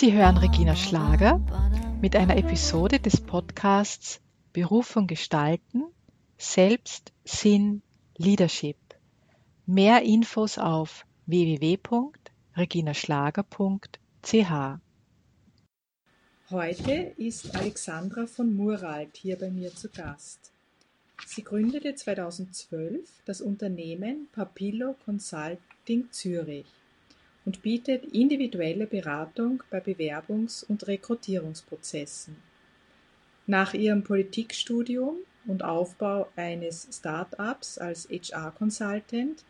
Sie hören Regina Schlager mit einer Episode des Podcasts Berufung gestalten, Selbst, Sinn, Leadership. Mehr Infos auf www.reginaschlager.ch. Heute ist Alexandra von Muralt hier bei mir zu Gast. Sie gründete 2012 das Unternehmen Papillo Consulting Zürich und bietet individuelle Beratung bei Bewerbungs- und Rekrutierungsprozessen. Nach ihrem Politikstudium und Aufbau eines Start-ups als HR-Consultant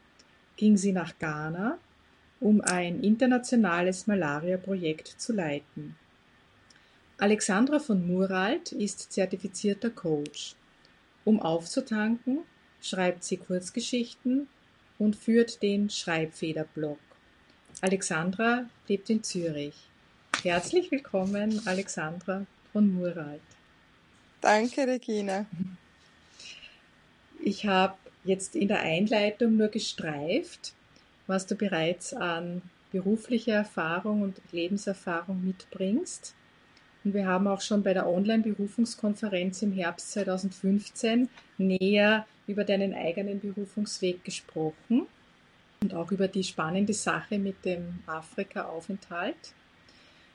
ging sie nach Ghana, um ein internationales Malaria-Projekt zu leiten. Alexandra von Muralt ist zertifizierter Coach. Um aufzutanken, schreibt sie Kurzgeschichten und führt den Schreibfeder-Blog. Alexandra lebt in Zürich. Herzlich willkommen, Alexandra von Muralt. Danke, Regina. Ich habe jetzt in der Einleitung nur gestreift, was du bereits an beruflicher Erfahrung und Lebenserfahrung mitbringst. Und wir haben auch schon bei der Online-Berufungskonferenz im Herbst 2015 näher über deinen eigenen Berufungsweg gesprochen und auch über die spannende Sache mit dem Afrika-Aufenthalt.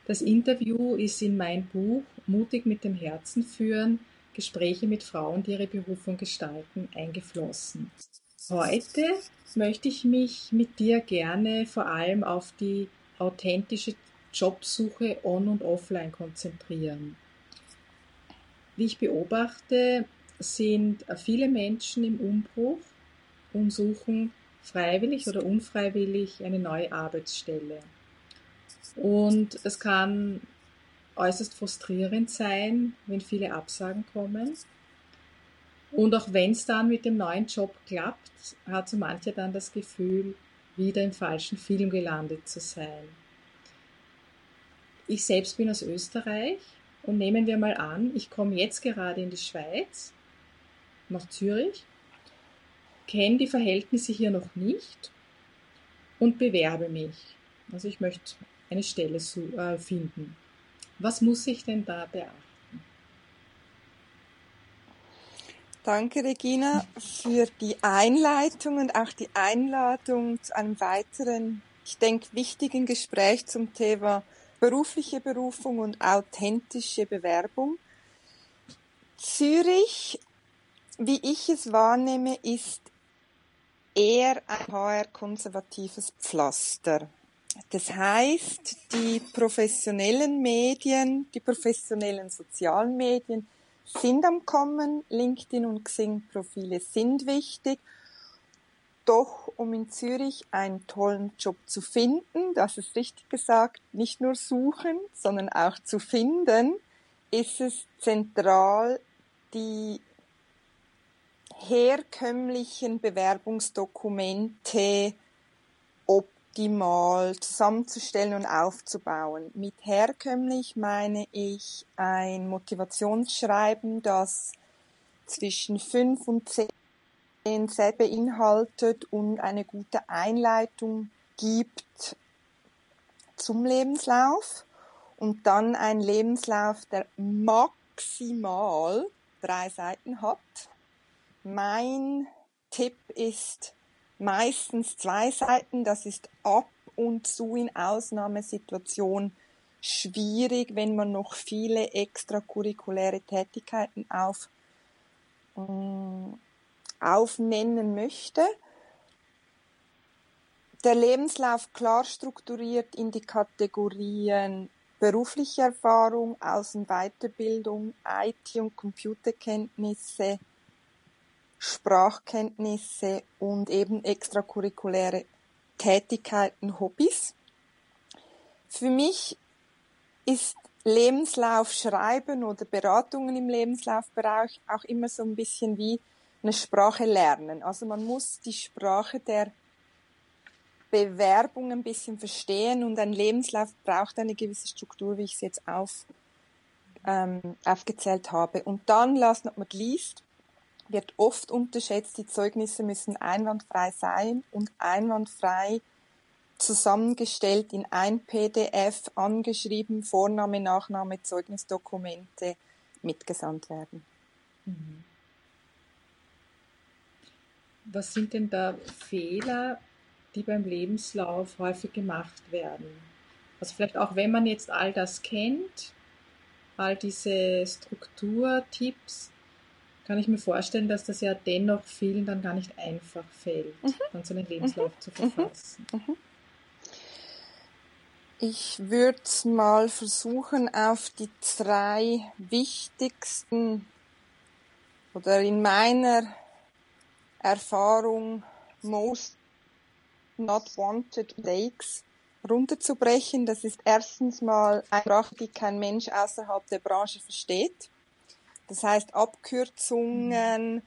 Das Interview ist in mein Buch Mutig mit dem Herzen führen, Gespräche mit Frauen, die ihre Berufung gestalten, eingeflossen. Heute möchte ich mich mit dir gerne vor allem auf die authentische Jobsuche on und offline konzentrieren. Wie ich beobachte, sind viele Menschen im Umbruch und suchen freiwillig oder unfreiwillig eine neue Arbeitsstelle. Und es kann äußerst frustrierend sein, wenn viele Absagen kommen. Und auch wenn es dann mit dem neuen Job klappt, hat so mancher dann das Gefühl, wieder im falschen Film gelandet zu sein. Ich selbst bin aus Österreich und nehmen wir mal an, ich komme jetzt gerade in die Schweiz, nach Zürich, kenne die Verhältnisse hier noch nicht und bewerbe mich. Also ich möchte eine Stelle äh, finden. Was muss ich denn da beachten? Danke, Regina, für die Einleitung und auch die Einladung zu einem weiteren, ich denke, wichtigen Gespräch zum Thema berufliche Berufung und authentische Bewerbung. Zürich, wie ich es wahrnehme, ist eher ein HR-konservatives Pflaster. Das heißt, die professionellen Medien, die professionellen sozialen Medien sind am Kommen. LinkedIn und Xing-Profile sind wichtig. Doch um in Zürich einen tollen Job zu finden, das ist richtig gesagt, nicht nur suchen, sondern auch zu finden, ist es zentral, die herkömmlichen Bewerbungsdokumente optimal zusammenzustellen und aufzubauen. Mit herkömmlich meine ich ein Motivationsschreiben, das zwischen fünf und zehn Sätze beinhaltet und eine gute Einleitung gibt zum Lebenslauf und dann ein Lebenslauf, der maximal drei Seiten hat. Mein Tipp ist, meistens zwei Seiten. Das ist ab und zu in Ausnahmesituationen schwierig, wenn man noch viele extracurriculäre Tätigkeiten auf, äh, aufnennen möchte. Der Lebenslauf klar strukturiert in die Kategorien berufliche Erfahrung, Außen- Weiterbildung, IT- und Computerkenntnisse, Sprachkenntnisse und eben extracurriculäre Tätigkeiten, Hobbys. Für mich ist Lebenslauf schreiben oder Beratungen im Lebenslaufbereich auch immer so ein bisschen wie eine Sprache lernen. Also man muss die Sprache der Bewerbung ein bisschen verstehen und ein Lebenslauf braucht eine gewisse Struktur, wie ich es jetzt auf, ähm, aufgezählt habe. Und dann, last not liest, wird oft unterschätzt. Die Zeugnisse müssen einwandfrei sein und einwandfrei zusammengestellt in ein PDF, angeschrieben, Vorname, Nachname, Zeugnisdokumente mitgesandt werden. Mhm. Was sind denn da Fehler, die beim Lebenslauf häufig gemacht werden? Also vielleicht auch, wenn man jetzt all das kennt, all diese Strukturtipps, kann ich mir vorstellen, dass das ja dennoch vielen dann gar nicht einfach fällt, mhm. dann so einen Lebenslauf mhm. zu verfassen. Mhm. Ich würde mal versuchen, auf die drei wichtigsten oder in meiner Erfahrung most not wanted mistakes runterzubrechen. Das ist erstens mal eine Sprache, die kein Mensch außerhalb der Branche versteht. Das heißt Abkürzungen,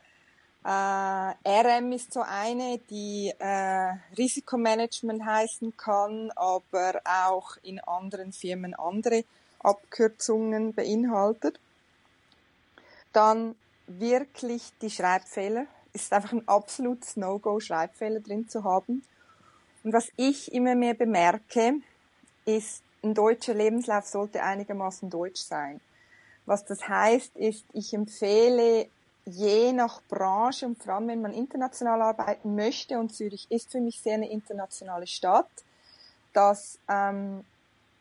äh, RM ist so eine, die äh, Risikomanagement heißen kann, aber auch in anderen Firmen andere Abkürzungen beinhaltet. Dann wirklich die Schreibfehler. Ist einfach ein absolutes No-Go, Schreibfehler drin zu haben. Und was ich immer mehr bemerke, ist, ein deutscher Lebenslauf sollte einigermaßen deutsch sein. Was das heißt, ist, ich empfehle je nach Branche und vor allem, wenn man international arbeiten möchte, und Zürich ist für mich sehr eine internationale Stadt, dass ähm,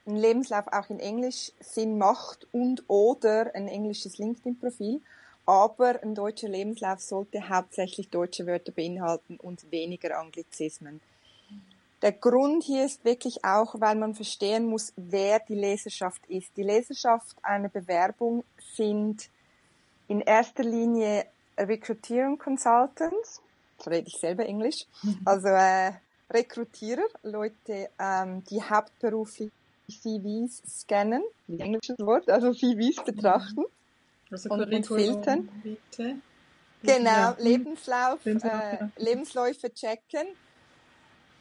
ein Lebenslauf auch in Englisch Sinn macht und oder ein englisches LinkedIn-Profil. Aber ein deutscher Lebenslauf sollte hauptsächlich deutsche Wörter beinhalten und weniger Anglizismen. Der Grund hier ist wirklich auch, weil man verstehen muss, wer die Leserschaft ist. Die Leserschaft einer Bewerbung sind in erster Linie Recruiting Consultants, so rede ich selber Englisch, mhm. also äh, Rekrutierer, Leute, ähm, die hauptberuflich CVs scannen, wie englisches Wort, also CVs betrachten also und, und filtern. Bitte. Genau. Lebenslauf, äh, Lebensläufe checken.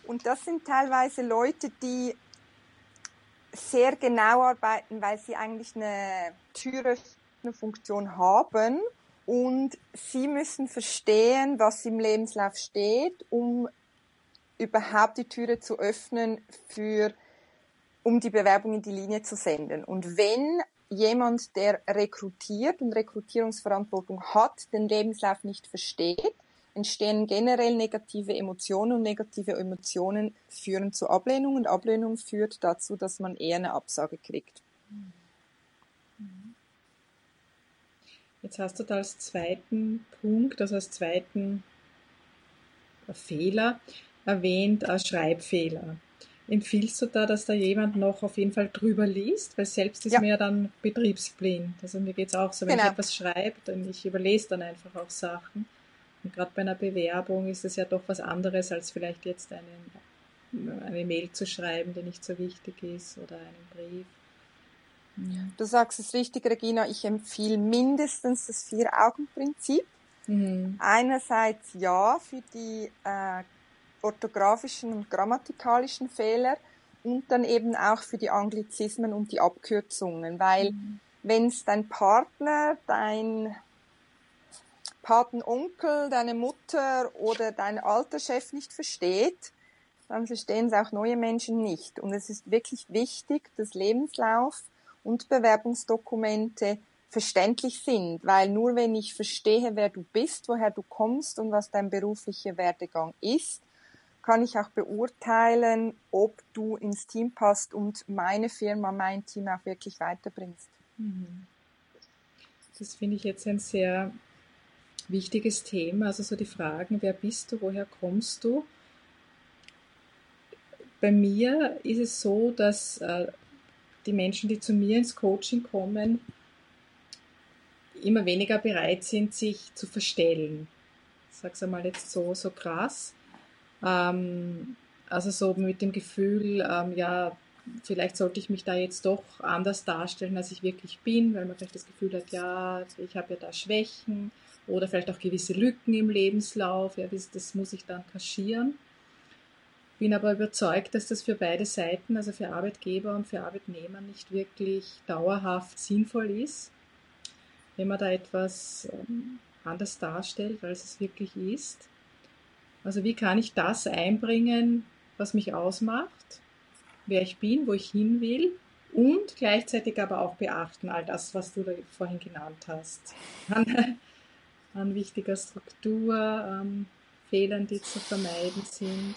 Und das sind teilweise Leute, die sehr genau arbeiten, weil sie eigentlich eine Türe eine Funktion haben und sie müssen verstehen, was im Lebenslauf steht, um überhaupt die Türe zu öffnen für, um die Bewerbung in die Linie zu senden. Und wenn jemand, der rekrutiert und Rekrutierungsverantwortung hat, den Lebenslauf nicht versteht, entstehen generell negative Emotionen und negative Emotionen führen zu Ablehnung und Ablehnung führt dazu, dass man eher eine Absage kriegt. Jetzt hast du da als zweiten Punkt, also als zweiten Fehler erwähnt, als Schreibfehler. Empfiehlst du da, dass da jemand noch auf jeden Fall drüber liest? Weil selbst ist ja. mir dann betriebsblind. Also mir geht es auch so, wenn genau. ich etwas schreibe, dann ich überlese dann einfach auch Sachen. Und gerade bei einer Bewerbung ist es ja doch was anderes, als vielleicht jetzt einen, eine Mail zu schreiben, die nicht so wichtig ist, oder einen Brief. Du sagst es richtig, Regina, ich empfehle mindestens das Vier-Augen-Prinzip. Mhm. Einerseits ja für die äh, orthografischen und grammatikalischen Fehler und dann eben auch für die Anglizismen und die Abkürzungen, weil mhm. wenn es dein Partner, dein Patenonkel, deine Mutter oder dein alter Chef nicht versteht, dann verstehen es auch neue Menschen nicht. Und es ist wirklich wichtig, dass Lebenslauf und Bewerbungsdokumente verständlich sind, weil nur wenn ich verstehe, wer du bist, woher du kommst und was dein beruflicher Werdegang ist, kann ich auch beurteilen, ob du ins Team passt und meine Firma, mein Team auch wirklich weiterbringst. Das finde ich jetzt ein sehr wichtiges Thema. Also so die Fragen, wer bist du, woher kommst du? Bei mir ist es so, dass äh, die Menschen, die zu mir ins Coaching kommen, immer weniger bereit sind, sich zu verstellen. Ich sag's einmal jetzt so, so krass. Ähm, also so mit dem Gefühl, ähm, ja, vielleicht sollte ich mich da jetzt doch anders darstellen, als ich wirklich bin, weil man vielleicht das Gefühl hat, ja, ich habe ja da Schwächen oder vielleicht auch gewisse Lücken im Lebenslauf, ja, das, das muss ich dann kaschieren. Bin aber überzeugt, dass das für beide Seiten, also für Arbeitgeber und für Arbeitnehmer, nicht wirklich dauerhaft sinnvoll ist, wenn man da etwas ähm, anders darstellt, als es wirklich ist. Also wie kann ich das einbringen, was mich ausmacht, wer ich bin, wo ich hin will und gleichzeitig aber auch beachten all das, was du da vorhin genannt hast. An, an wichtiger Struktur, an Fehlern, die zu vermeiden sind.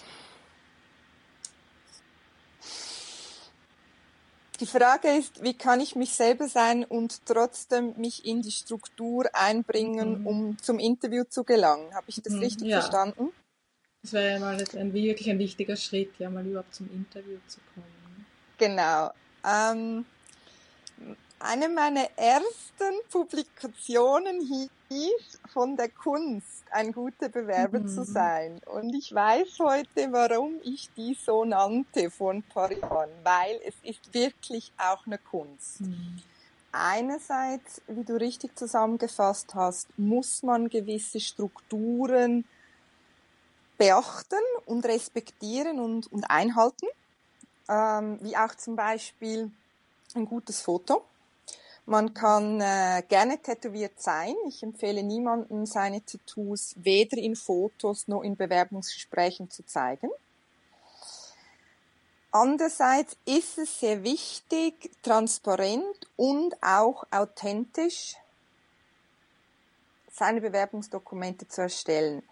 Die Frage ist, wie kann ich mich selber sein und trotzdem mich in die Struktur einbringen, mhm. um zum Interview zu gelangen? Habe ich das mhm, richtig ja. verstanden? Das wäre ja mal ein, wirklich ein wichtiger Schritt, ja mal überhaupt zum Interview zu kommen. Genau. Ähm, eine meiner ersten Publikationen hieß von der Kunst, ein guter Bewerber mhm. zu sein. Und ich weiß heute, warum ich die so nannte vor ein paar Jahren, weil es ist wirklich auch eine Kunst. Mhm. Einerseits, wie du richtig zusammengefasst hast, muss man gewisse Strukturen beachten und respektieren und, und einhalten, ähm, wie auch zum Beispiel ein gutes Foto. Man kann äh, gerne tätowiert sein. Ich empfehle niemanden, seine Tattoos weder in Fotos noch in Bewerbungsgesprächen zu zeigen. Andererseits ist es sehr wichtig, transparent und auch authentisch seine Bewerbungsdokumente zu erstellen.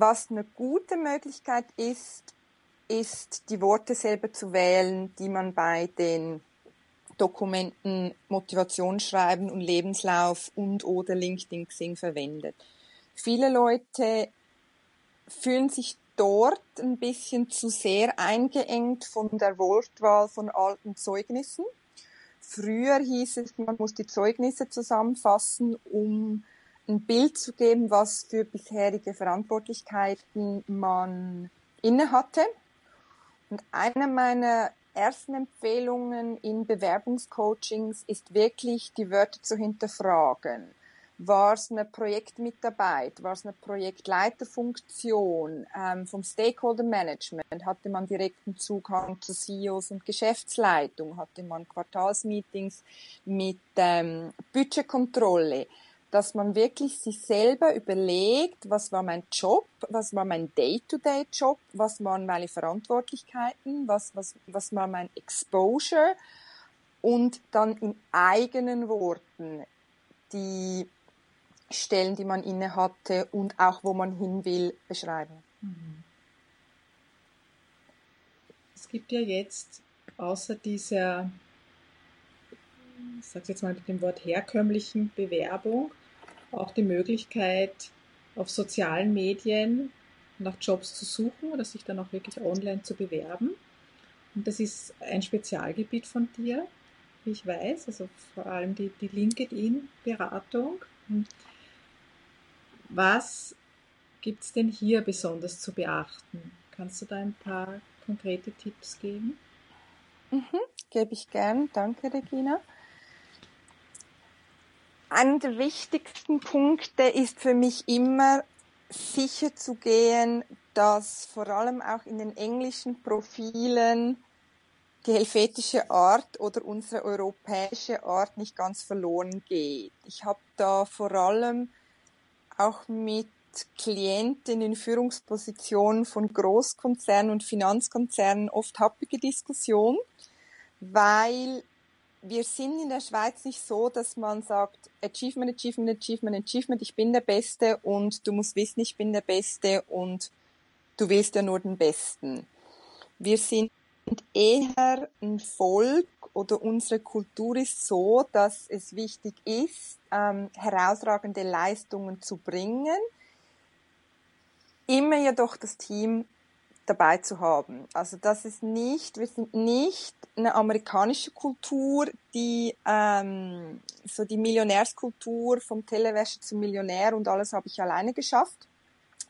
Was eine gute Möglichkeit ist, ist die Worte selber zu wählen, die man bei den Dokumenten Motivationsschreiben und Lebenslauf und oder LinkedIn Xing verwendet. Viele Leute fühlen sich dort ein bisschen zu sehr eingeengt von der Wortwahl von alten Zeugnissen. Früher hieß es, man muss die Zeugnisse zusammenfassen, um ein Bild zu geben, was für bisherige Verantwortlichkeiten man innehatte. Und eine meiner ersten Empfehlungen in Bewerbungscoachings ist wirklich, die Wörter zu hinterfragen. War es eine Projektmitarbeit? War es eine Projektleiterfunktion? Ähm, vom Stakeholder Management hatte man direkten Zugang zu CEOs und Geschäftsleitung? Hatte man Quartalsmeetings mit ähm, Budgetkontrolle? Dass man wirklich sich selber überlegt, was war mein Job, was war mein Day-to-Day-Job, was waren meine Verantwortlichkeiten, was, was, was war mein Exposure und dann in eigenen Worten die Stellen, die man inne hatte und auch wo man hin will, beschreiben. Mhm. Es gibt ja jetzt außer dieser, ich sage jetzt mal mit dem Wort herkömmlichen Bewerbung, auch die Möglichkeit, auf sozialen Medien nach Jobs zu suchen oder sich dann auch wirklich online zu bewerben. Und das ist ein Spezialgebiet von dir, wie ich weiß, also vor allem die, die LinkedIn-Beratung. Was gibt es denn hier besonders zu beachten? Kannst du da ein paar konkrete Tipps geben? Mhm, gebe ich gern. Danke, Regina. Einer der wichtigsten Punkte ist für mich immer sicher zu gehen, dass vor allem auch in den englischen Profilen die helvetische Art oder unsere europäische Art nicht ganz verloren geht. Ich habe da vor allem auch mit Klienten in Führungspositionen von Großkonzernen und Finanzkonzernen oft happige Diskussionen, weil wir sind in der Schweiz nicht so, dass man sagt, Achievement, Achievement, Achievement, Achievement, ich bin der Beste und du musst wissen, ich bin der Beste und du willst ja nur den Besten. Wir sind eher ein Volk oder unsere Kultur ist so, dass es wichtig ist, ähm, herausragende Leistungen zu bringen, immer jedoch das Team dabei zu haben. Also das ist nicht, wir sind nicht eine amerikanische Kultur, die ähm, so die Millionärskultur vom Telewäscher zum Millionär und alles habe ich alleine geschafft.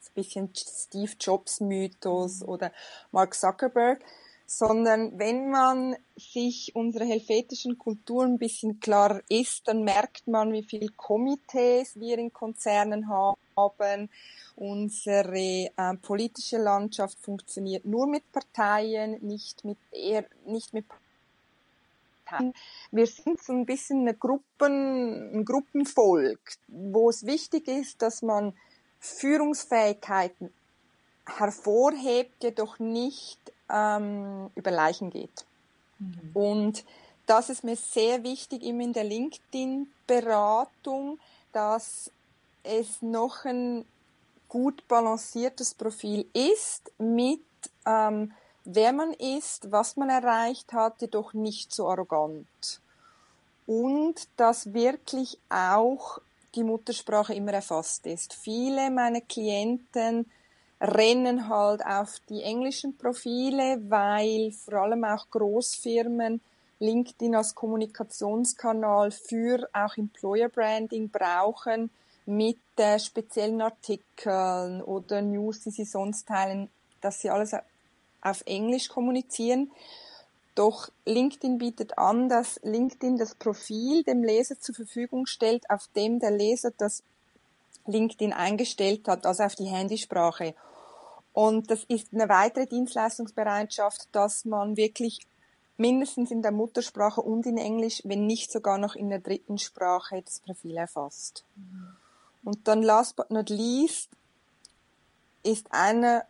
So ein bisschen Steve Jobs Mythos oder Mark Zuckerberg, sondern wenn man sich unsere helvetischen Kultur ein bisschen klarer ist, dann merkt man, wie viel Komitees wir in Konzernen haben. Unsere äh, politische Landschaft funktioniert nur mit Parteien, nicht mit eher nicht mit teilen. Wir sind so ein bisschen eine Gruppen, ein Gruppenvolk, wo es wichtig ist, dass man Führungsfähigkeiten hervorhebt, jedoch nicht ähm, über Leichen geht. Mhm. Und das ist mir sehr wichtig immer in der LinkedIn-Beratung, dass es noch ein gut balanciertes Profil ist mit ähm, wer man ist, was man erreicht hat, jedoch nicht so arrogant. Und dass wirklich auch die Muttersprache immer erfasst ist. Viele meiner Klienten rennen halt auf die englischen Profile, weil vor allem auch Großfirmen LinkedIn als Kommunikationskanal für auch Employer Branding brauchen mit äh, speziellen Artikeln oder News, die sie sonst teilen, dass sie alles auf Englisch kommunizieren. Doch LinkedIn bietet an, dass LinkedIn das Profil dem Leser zur Verfügung stellt, auf dem der Leser das LinkedIn eingestellt hat, also auf die Handysprache. Und das ist eine weitere Dienstleistungsbereitschaft, dass man wirklich mindestens in der Muttersprache und in Englisch, wenn nicht sogar noch in der dritten Sprache das Profil erfasst. Und dann last but not least ist einer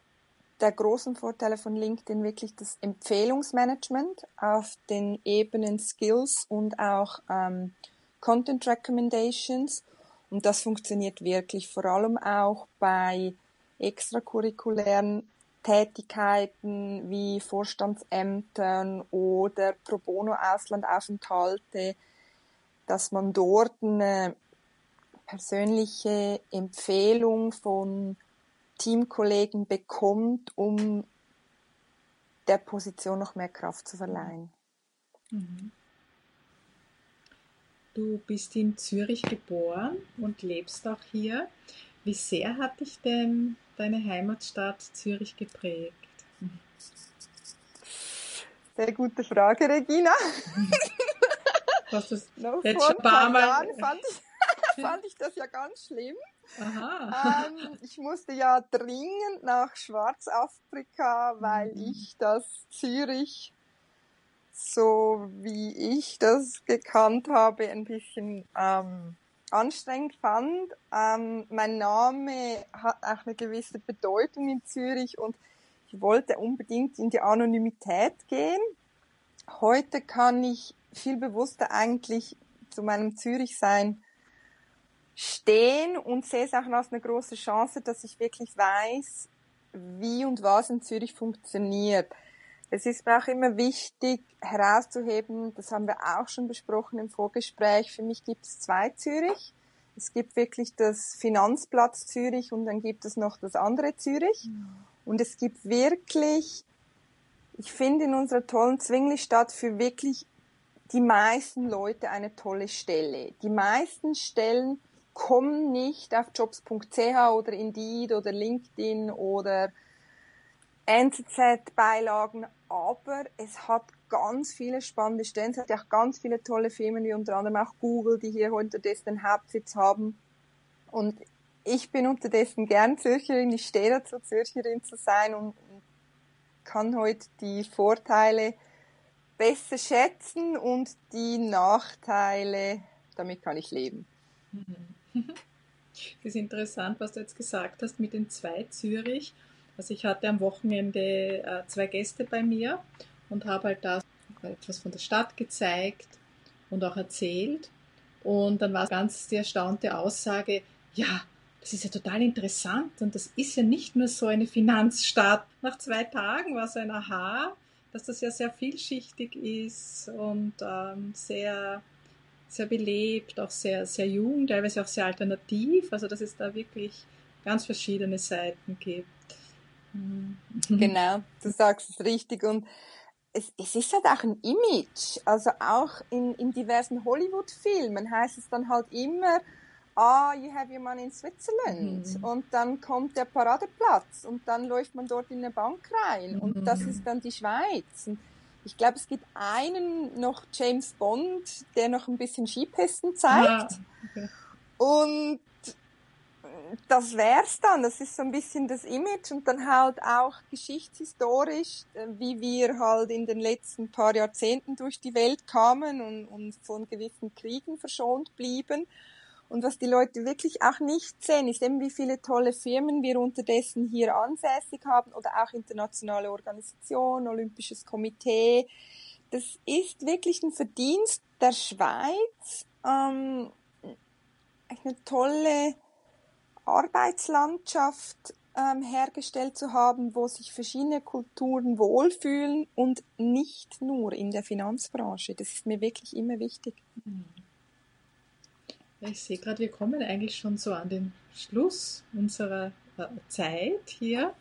der großen Vorteile von LinkedIn wirklich das Empfehlungsmanagement auf den Ebenen Skills und auch ähm, Content Recommendations. Und das funktioniert wirklich vor allem auch bei extracurriculären Tätigkeiten wie Vorstandsämtern oder Pro Bono Auslandaufenthalte, dass man dort eine persönliche Empfehlung von Teamkollegen bekommt, um der Position noch mehr Kraft zu verleihen. Mhm. Du bist in Zürich geboren und lebst auch hier. Wie sehr hat dich denn deine Heimatstadt Zürich geprägt? Sehr gute Frage, Regina. Was das no, jetzt schon ein paar Mal... Jahren fand ich, fand ich das ja ganz schlimm. Ähm, ich musste ja dringend nach Schwarzafrika, weil mhm. ich das Zürich so wie ich das gekannt habe, ein bisschen ähm, anstrengend fand. Ähm, mein Name hat auch eine gewisse Bedeutung in Zürich und ich wollte unbedingt in die Anonymität gehen. Heute kann ich viel bewusster eigentlich zu meinem Zürich-Sein stehen und sehe es auch als eine große Chance, dass ich wirklich weiß, wie und was in Zürich funktioniert. Es ist mir auch immer wichtig herauszuheben, das haben wir auch schon besprochen im Vorgespräch, für mich gibt es zwei Zürich. Es gibt wirklich das Finanzplatz Zürich und dann gibt es noch das andere Zürich. Mhm. Und es gibt wirklich, ich finde in unserer tollen Zwingli-Stadt für wirklich die meisten Leute eine tolle Stelle. Die meisten Stellen kommen nicht auf jobs.ch oder Indeed oder LinkedIn oder NZZ-Beilagen, aber es hat ganz viele spannende Stellen. Es hat ja auch ganz viele tolle Firmen, wie unter anderem auch Google, die hier unterdessen den Hauptsitz haben. Und ich bin unterdessen gern Zürcherin, ich stehe dazu, Zürcherin zu sein und, kann heute die Vorteile besser schätzen und die Nachteile, damit kann ich leben. Das ist interessant, was du jetzt gesagt hast mit den zwei Zürich. Also ich hatte am Wochenende äh, zwei Gäste bei mir und habe halt da etwas von der Stadt gezeigt und auch erzählt. Und dann war ganz die erstaunte Aussage, ja, das ist ja total interessant und das ist ja nicht nur so eine Finanzstadt. Nach zwei Tagen war so ein Aha, dass das ja sehr vielschichtig ist und ähm, sehr, sehr belebt, auch sehr, sehr jung, teilweise auch sehr alternativ. Also dass es da wirklich ganz verschiedene Seiten gibt. Mhm. Genau, du sagst es richtig und es, es ist halt auch ein Image. Also auch in, in diversen Hollywood-Filmen heißt es dann halt immer, ah, you have your money in Switzerland. Mhm. Und dann kommt der Paradeplatz und dann läuft man dort in eine Bank rein mhm. und das ist dann die Schweiz. Und ich glaube, es gibt einen noch James Bond, der noch ein bisschen Skipästen zeigt. Ah, okay. Und das wär's dann. Das ist so ein bisschen das Image und dann halt auch geschichtshistorisch, äh, wie wir halt in den letzten paar Jahrzehnten durch die Welt kamen und, und von gewissen Kriegen verschont blieben. Und was die Leute wirklich auch nicht sehen, ist eben, wie viele tolle Firmen wir unterdessen hier ansässig haben oder auch internationale Organisationen, Olympisches Komitee. Das ist wirklich ein Verdienst der Schweiz, ähm, eine tolle Arbeitslandschaft ähm, hergestellt zu haben, wo sich verschiedene Kulturen wohlfühlen und nicht nur in der Finanzbranche. Das ist mir wirklich immer wichtig. Ich sehe gerade, wir kommen eigentlich schon so an den Schluss unserer äh, Zeit hier.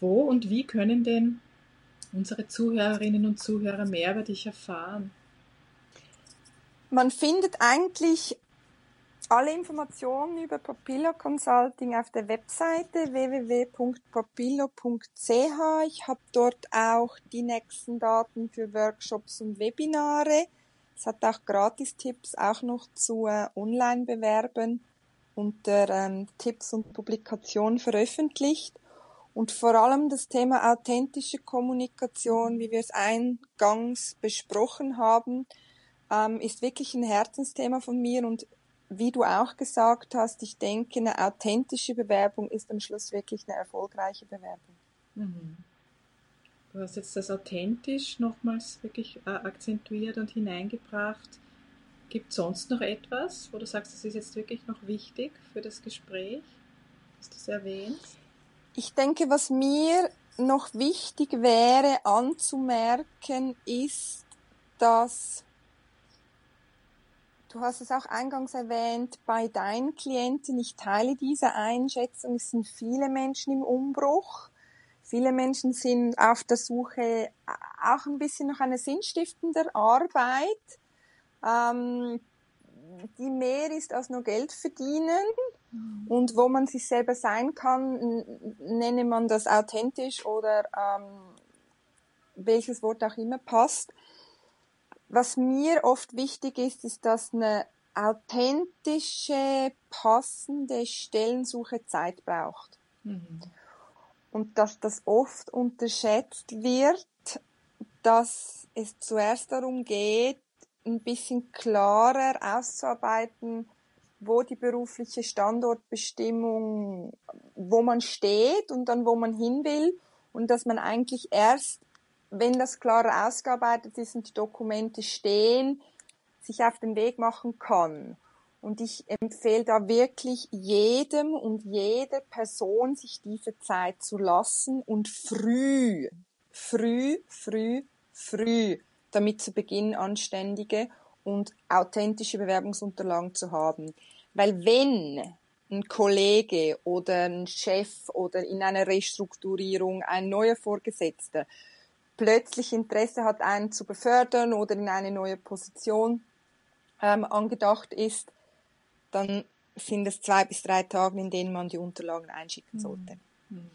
Wo und wie können denn unsere Zuhörerinnen und Zuhörer mehr über dich erfahren? Man findet eigentlich alle Informationen über Papillo Consulting auf der Webseite www.papillo.ch. Ich habe dort auch die nächsten Daten für Workshops und Webinare. Es hat auch Gratistipps auch noch zu äh, Online-Bewerben unter ähm, Tipps und Publikationen veröffentlicht. Und vor allem das Thema authentische Kommunikation, wie wir es eingangs besprochen haben, ähm, ist wirklich ein Herzensthema von mir und wie du auch gesagt hast, ich denke, eine authentische Bewerbung ist am Schluss wirklich eine erfolgreiche Bewerbung. Mhm. Du hast jetzt das authentisch nochmals wirklich äh, akzentuiert und hineingebracht. Gibt es sonst noch etwas, wo du sagst, das ist jetzt wirklich noch wichtig für das Gespräch, dass du es erwähnst? Ich denke, was mir noch wichtig wäre anzumerken, ist, dass Du hast es auch eingangs erwähnt, bei deinen Klienten, ich teile diese Einschätzung, es sind viele Menschen im Umbruch. Viele Menschen sind auf der Suche auch ein bisschen nach einer sinnstiftender Arbeit, ähm, die mehr ist als nur Geld verdienen mhm. und wo man sich selber sein kann, nenne man das authentisch oder ähm, welches Wort auch immer passt was mir oft wichtig ist, ist, dass eine authentische, passende Stellensuche Zeit braucht. Mhm. Und dass das oft unterschätzt wird, dass es zuerst darum geht, ein bisschen klarer auszuarbeiten, wo die berufliche Standortbestimmung, wo man steht und dann wo man hin will und dass man eigentlich erst wenn das klar ausgearbeitet ist und die Dokumente stehen, sich auf den Weg machen kann. Und ich empfehle da wirklich jedem und jeder Person, sich diese Zeit zu lassen und früh, früh, früh, früh damit zu beginnen, anständige und authentische Bewerbungsunterlagen zu haben. Weil wenn ein Kollege oder ein Chef oder in einer Restrukturierung ein neuer Vorgesetzter plötzlich Interesse hat, einen zu befördern oder in eine neue Position ähm, angedacht ist, dann sind es zwei bis drei Tage, in denen man die Unterlagen einschicken sollte. Mhm.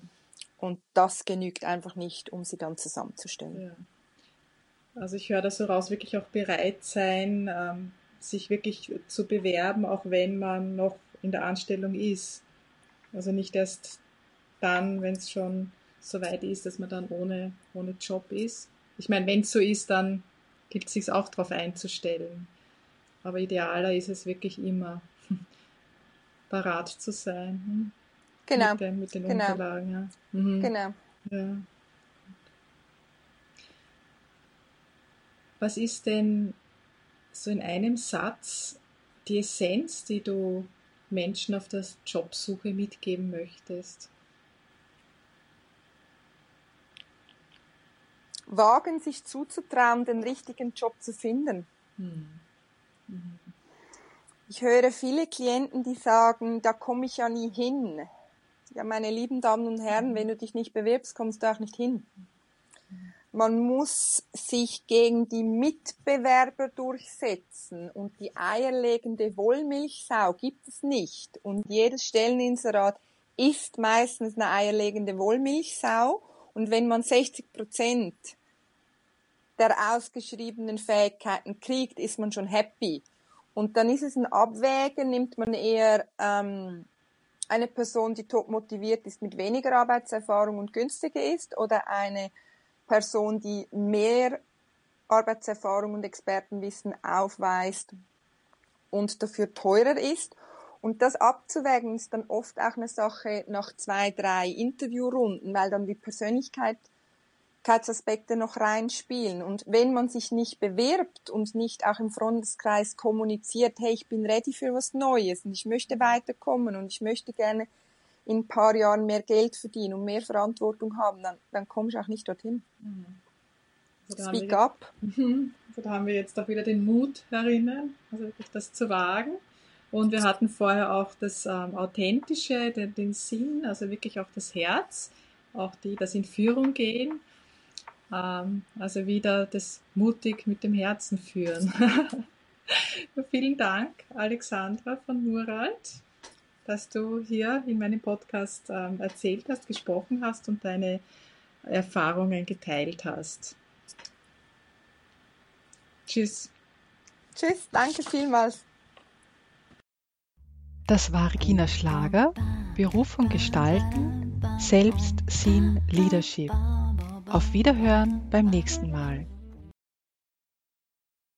Und das genügt einfach nicht, um sie dann zusammenzustellen. Ja. Also ich höre das so raus, wirklich auch bereit sein, ähm, sich wirklich zu bewerben, auch wenn man noch in der Anstellung ist. Also nicht erst dann, wenn es schon so weit ist, dass man dann ohne, ohne Job ist. Ich meine, wenn es so ist, dann gilt es sich auch darauf einzustellen. Aber idealer ist es wirklich immer, parat zu sein. Hm? Genau. Mit den, mit den genau. Unterlagen. Ja. Mhm. Genau. Ja. Was ist denn so in einem Satz die Essenz, die du Menschen auf der Jobsuche mitgeben möchtest? Wagen, sich zuzutrauen, den richtigen Job zu finden. Ich höre viele Klienten, die sagen, da komme ich ja nie hin. Ja, meine lieben Damen und Herren, wenn du dich nicht bewirbst, kommst du auch nicht hin. Man muss sich gegen die Mitbewerber durchsetzen und die eierlegende Wollmilchsau gibt es nicht. Und jedes Stelleninserat ist meistens eine eierlegende Wollmilchsau. Und wenn man 60 Prozent der ausgeschriebenen Fähigkeiten kriegt, ist man schon happy. Und dann ist es ein Abwägen, nimmt man eher ähm, eine Person, die top motiviert ist, mit weniger Arbeitserfahrung und günstiger ist, oder eine Person, die mehr Arbeitserfahrung und Expertenwissen aufweist und dafür teurer ist. Und das abzuwägen ist dann oft auch eine Sache nach zwei, drei Interviewrunden, weil dann die Persönlichkeitsaspekte noch reinspielen. Und wenn man sich nicht bewirbt und nicht auch im Freundeskreis kommuniziert, hey, ich bin ready für was Neues und ich möchte weiterkommen und ich möchte gerne in ein paar Jahren mehr Geld verdienen und mehr Verantwortung haben, dann, dann kommst du auch nicht dorthin. Mhm. Also Speak up. Mhm. Also da haben wir jetzt auch wieder den Mut herinnen, also wirklich das zu wagen. Und wir hatten vorher auch das ähm, Authentische, den, den, Sinn, also wirklich auch das Herz, auch die, das in Führung gehen. Ähm, also wieder das mutig mit dem Herzen führen. Vielen Dank, Alexandra von Muralt, dass du hier in meinem Podcast ähm, erzählt hast, gesprochen hast und deine Erfahrungen geteilt hast. Tschüss. Tschüss, danke vielmals. Das war Regina Schlager, Berufung gestalten, Selbstsinn, Leadership. Auf Wiederhören beim nächsten Mal.